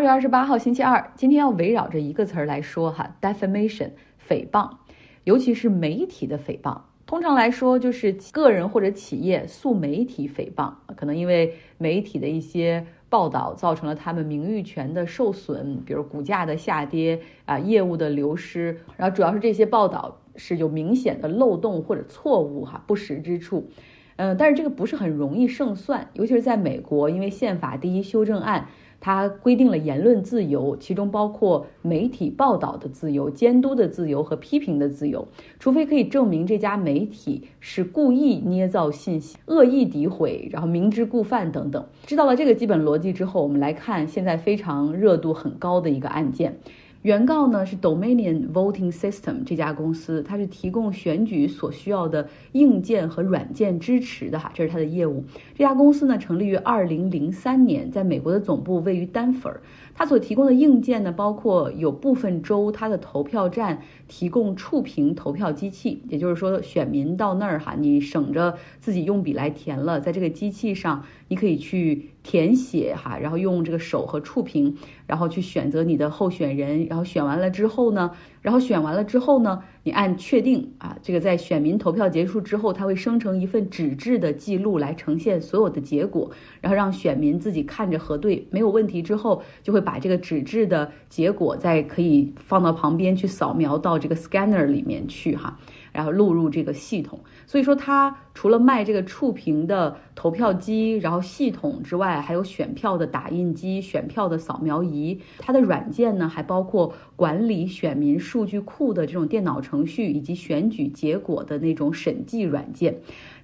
二月二十八号星期二，今天要围绕着一个词儿来说哈，defamation，诽谤，尤其是媒体的诽谤。通常来说，就是个人或者企业诉媒体诽谤，可能因为媒体的一些报道造成了他们名誉权的受损，比如股价的下跌啊，业务的流失，然后主要是这些报道是有明显的漏洞或者错误哈，不实之处。嗯，但是这个不是很容易胜算，尤其是在美国，因为宪法第一修正案。它规定了言论自由，其中包括媒体报道的自由、监督的自由和批评的自由。除非可以证明这家媒体是故意捏造信息、恶意诋毁，然后明知故犯等等。知道了这个基本逻辑之后，我们来看现在非常热度很高的一个案件。原告呢是 Dominion Voting System 这家公司，它是提供选举所需要的硬件和软件支持的哈，这是它的业务。这家公司呢成立于二零零三年，在美国的总部位于丹佛。它所提供的硬件呢，包括有部分州它的投票站提供触屏投票机器，也就是说选民到那儿哈，你省着自己用笔来填了，在这个机器上你可以去。填写哈，然后用这个手和触屏，然后去选择你的候选人，然后选完了之后呢，然后选完了之后呢，你按确定啊，这个在选民投票结束之后，它会生成一份纸质的记录来呈现所有的结果，然后让选民自己看着核对没有问题之后，就会把这个纸质的结果再可以放到旁边去扫描到这个 scanner 里面去哈。然后录入这个系统，所以说它除了卖这个触屏的投票机，然后系统之外，还有选票的打印机、选票的扫描仪。它的软件呢，还包括管理选民数据库的这种电脑程序，以及选举结果的那种审计软件。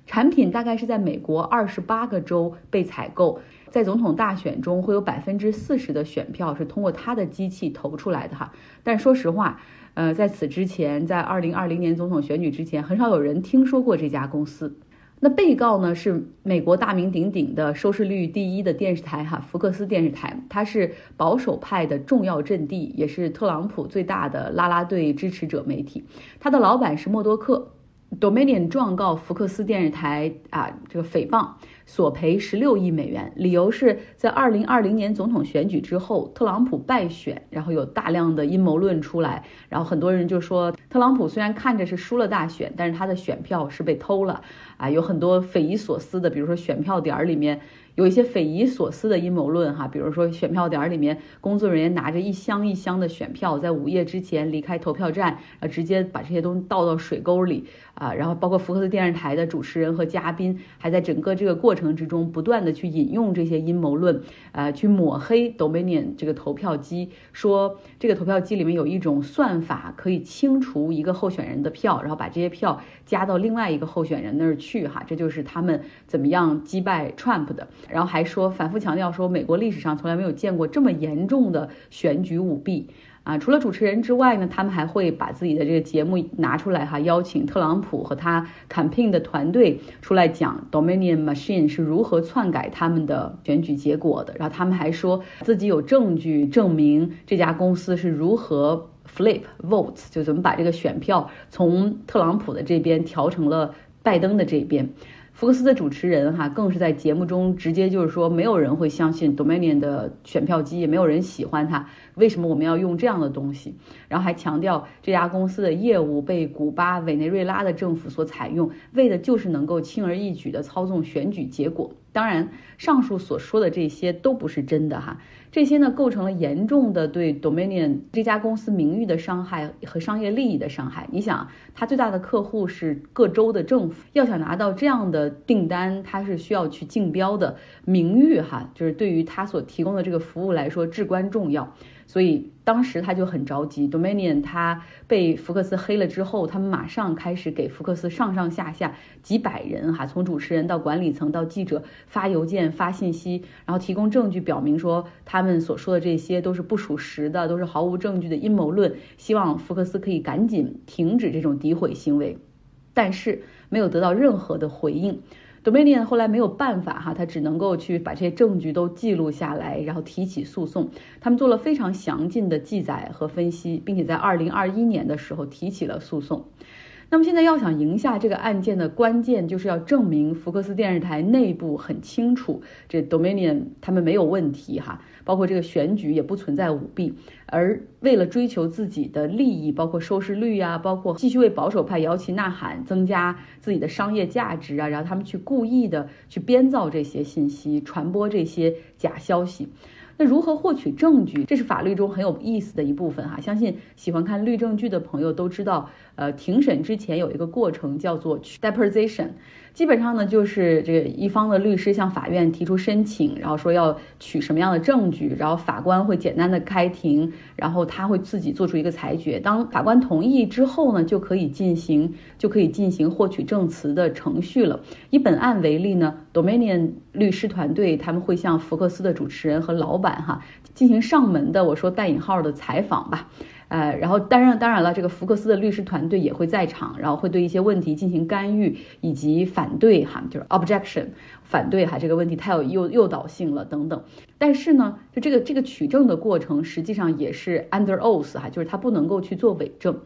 产品大概是在美国二十八个州被采购，在总统大选中会有百分之四十的选票是通过他的机器投出来的哈。但说实话。呃，在此之前，在二零二零年总统选举之前，很少有人听说过这家公司。那被告呢是美国大名鼎鼎的收视率第一的电视台哈，福克斯电视台，它是保守派的重要阵地，也是特朗普最大的拉拉队支持者媒体。他的老板是默多克。Dominion 状告福克斯电视台啊，这个诽谤，索赔十六亿美元，理由是在二零二零年总统选举之后，特朗普败选，然后有大量的阴谋论出来，然后很多人就说，特朗普虽然看着是输了大选，但是他的选票是被偷了，啊，有很多匪夷所思的，比如说选票点儿里面。有一些匪夷所思的阴谋论哈，比如说选票点里面工作人员拿着一箱一箱的选票，在午夜之前离开投票站，啊，直接把这些东西倒到水沟里啊，然后包括福克斯电视台的主持人和嘉宾，还在整个这个过程之中不断的去引用这些阴谋论，呃，去抹黑 Dominion 这个投票机，说这个投票机里面有一种算法可以清除一个候选人的票，然后把这些票加到另外一个候选人那儿去哈，这就是他们怎么样击败 Trump 的。然后还说，反复强调说，美国历史上从来没有见过这么严重的选举舞弊啊！除了主持人之外呢，他们还会把自己的这个节目拿出来哈，邀请特朗普和他 campaign 的团队出来讲 Dominion Machine 是如何篡改他们的选举结果的。然后他们还说自己有证据证明这家公司是如何 flip votes，就怎么把这个选票从特朗普的这边调成了拜登的这边。福克斯的主持人哈，更是在节目中直接就是说，没有人会相信 Dominion 的选票机，也没有人喜欢它。为什么我们要用这样的东西？然后还强调这家公司的业务被古巴、委内瑞拉的政府所采用，为的就是能够轻而易举地操纵选举结果。当然，上述所说的这些都不是真的哈。这些呢，构成了严重的对 Dominion 这家公司名誉的伤害和商业利益的伤害。你想，它最大的客户是各州的政府，要想拿到这样的订单，它是需要去竞标的，名誉哈，就是对于它所提供的这个服务来说至关重要。所以当时他就很着急，Dominion 他被福克斯黑了之后，他们马上开始给福克斯上上下下几百人哈，从主持人到管理层到记者发邮件发信息，然后提供证据表明说他们所说的这些都是不属实的，都是毫无证据的阴谋论，希望福克斯可以赶紧停止这种诋毁行为，但是没有得到任何的回应。Dominion 后来没有办法哈，他只能够去把这些证据都记录下来，然后提起诉讼。他们做了非常详尽的记载和分析，并且在二零二一年的时候提起了诉讼。那么现在要想赢下这个案件的关键，就是要证明福克斯电视台内部很清楚，这 Dominion 他们没有问题哈。包括这个选举也不存在舞弊，而为了追求自己的利益，包括收视率啊，包括继续为保守派摇旗呐喊，增加自己的商业价值啊，然后他们去故意的去编造这些信息，传播这些假消息。那如何获取证据？这是法律中很有意思的一部分哈。相信喜欢看律政剧的朋友都知道，呃，庭审之前有一个过程叫做 deposition。基本上呢，就是这个一方的律师向法院提出申请，然后说要取什么样的证据，然后法官会简单的开庭，然后他会自己做出一个裁决。当法官同意之后呢，就可以进行就可以进行获取证词的程序了。以本案为例呢，Dominion 律师团队他们会向福克斯的主持人和老板哈进行上门的我说带引号的采访吧。呃，然后当然当然了，这个福克斯的律师团队也会在场，然后会对一些问题进行干预以及反对哈，就是 objection，反对哈这个问题太有诱诱导性了等等。但是呢，就这个这个取证的过程实际上也是 under oath 哈，就是他不能够去做伪证。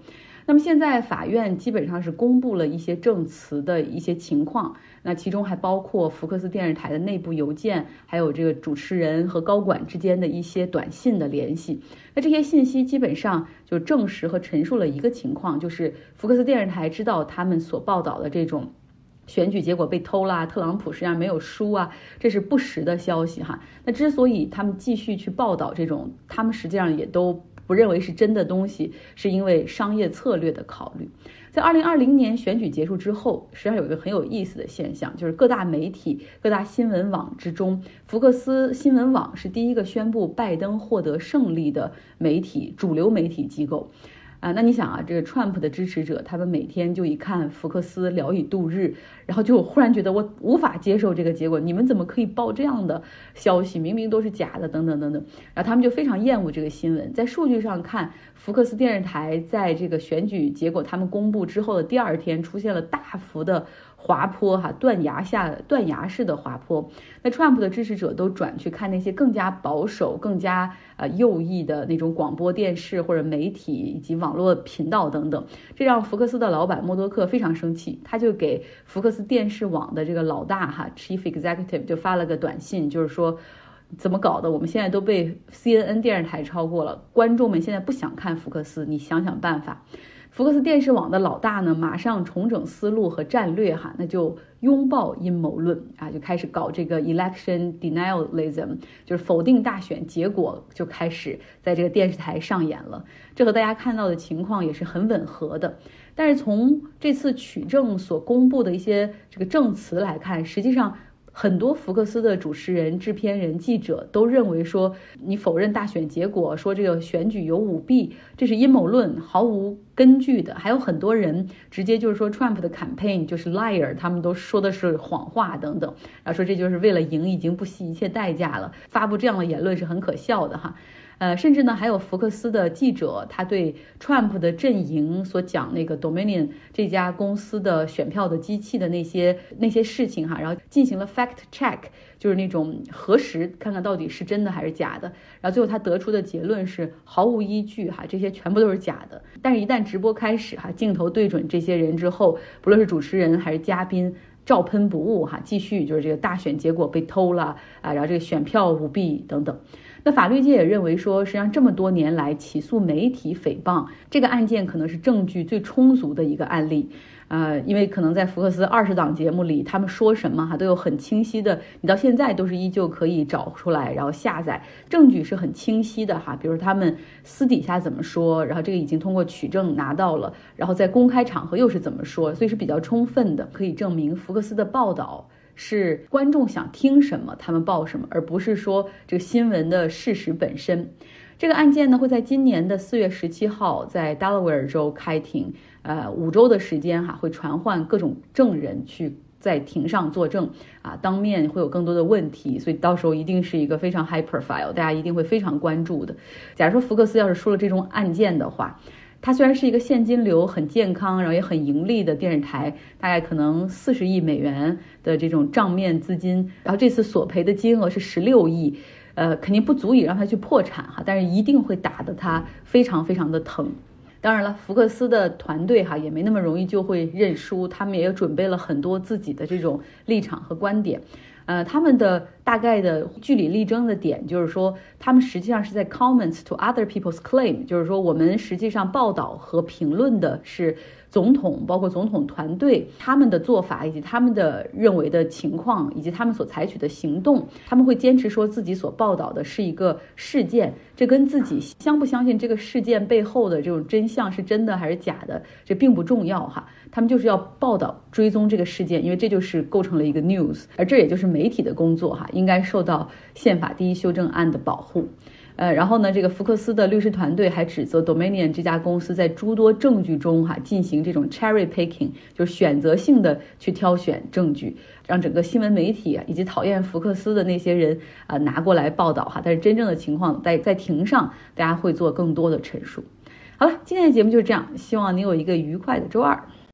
那么现在法院基本上是公布了一些证词的一些情况，那其中还包括福克斯电视台的内部邮件，还有这个主持人和高管之间的一些短信的联系。那这些信息基本上就证实和陈述了一个情况，就是福克斯电视台知道他们所报道的这种选举结果被偷啦，特朗普实际上没有输啊，这是不实的消息哈。那之所以他们继续去报道这种，他们实际上也都。不认为是真的东西，是因为商业策略的考虑。在二零二零年选举结束之后，实际上有一个很有意思的现象，就是各大媒体、各大新闻网之中，福克斯新闻网是第一个宣布拜登获得胜利的媒体，主流媒体机构。啊，那你想啊，这个 Trump 的支持者，他们每天就一看福克斯聊以度日，然后就忽然觉得我无法接受这个结果，你们怎么可以报这样的消息？明明都是假的，等等等等。然后他们就非常厌恶这个新闻。在数据上看，福克斯电视台在这个选举结果他们公布之后的第二天，出现了大幅的。滑坡哈，断崖下断崖式的滑坡。那 Trump 的支持者都转去看那些更加保守、更加呃右翼的那种广播电视或者媒体以及网网络频道等等，这让福克斯的老板默多克非常生气，他就给福克斯电视网的这个老大哈 Chief Executive 就发了个短信，就是说怎么搞的？我们现在都被 CNN 电视台超过了，观众们现在不想看福克斯，你想想办法。福克斯电视网的老大呢，马上重整思路和战略哈，那就拥抱阴谋论啊，就开始搞这个 election denialism，就是否定大选结果，就开始在这个电视台上演了。这和大家看到的情况也是很吻合的。但是从这次取证所公布的一些这个证词来看，实际上。很多福克斯的主持人、制片人、记者都认为说，你否认大选结果，说这个选举有舞弊，这是阴谋论，毫无根据的。还有很多人直接就是说，Trump 的 campaign 就是 liar，他们都说的是谎话等等，然后说这就是为了赢，已经不惜一切代价了。发布这样的言论是很可笑的哈。呃，甚至呢，还有福克斯的记者，他对 Trump 的阵营所讲那个 Dominion 这家公司的选票的机器的那些那些事情哈，然后进行了 fact check，就是那种核实，看看到底是真的还是假的。然后最后他得出的结论是毫无依据哈，这些全部都是假的。但是，一旦直播开始哈，镜头对准这些人之后，不论是主持人还是嘉宾，照喷不误哈，继续就是这个大选结果被偷了啊，然后这个选票舞弊等等。那法律界也认为说，实际上这么多年来起诉媒体诽谤这个案件，可能是证据最充足的一个案例。呃，因为可能在福克斯二十档节目里，他们说什么哈都有很清晰的，你到现在都是依旧可以找出来，然后下载证据是很清晰的哈。比如他们私底下怎么说，然后这个已经通过取证拿到了，然后在公开场合又是怎么说，所以是比较充分的，可以证明福克斯的报道。是观众想听什么，他们报什么，而不是说这个新闻的事实本身。这个案件呢，会在今年的四月十七号在 Delaware 州开庭，呃，五周的时间哈，会传唤各种证人去在庭上作证啊，当面会有更多的问题，所以到时候一定是一个非常 high profile，大家一定会非常关注的。假如说福克斯要是出了这种案件的话。它虽然是一个现金流很健康，然后也很盈利的电视台，大概可能四十亿美元的这种账面资金，然后这次索赔的金额是十六亿，呃，肯定不足以让它去破产哈，但是一定会打得它非常非常的疼。当然了，福克斯的团队哈也没那么容易就会认输，他们也准备了很多自己的这种立场和观点。呃，他们的大概的据理力争的点就是说，他们实际上是在 comments to other people's claim，就是说我们实际上报道和评论的是。总统包括总统团队他们的做法以及他们的认为的情况以及他们所采取的行动，他们会坚持说自己所报道的是一个事件，这跟自己相不相信这个事件背后的这种真相是真的还是假的，这并不重要哈。他们就是要报道追踪这个事件，因为这就是构成了一个 news，而这也就是媒体的工作哈，应该受到宪法第一修正案的保护。呃，然后呢，这个福克斯的律师团队还指责 Dominion 这家公司在诸多证据中哈进行这种 cherry picking，就是选择性的去挑选证据，让整个新闻媒体以及讨厌福克斯的那些人啊拿过来报道哈。但是真正的情况在在庭上，大家会做更多的陈述。好了，今天的节目就是这样，希望你有一个愉快的周二。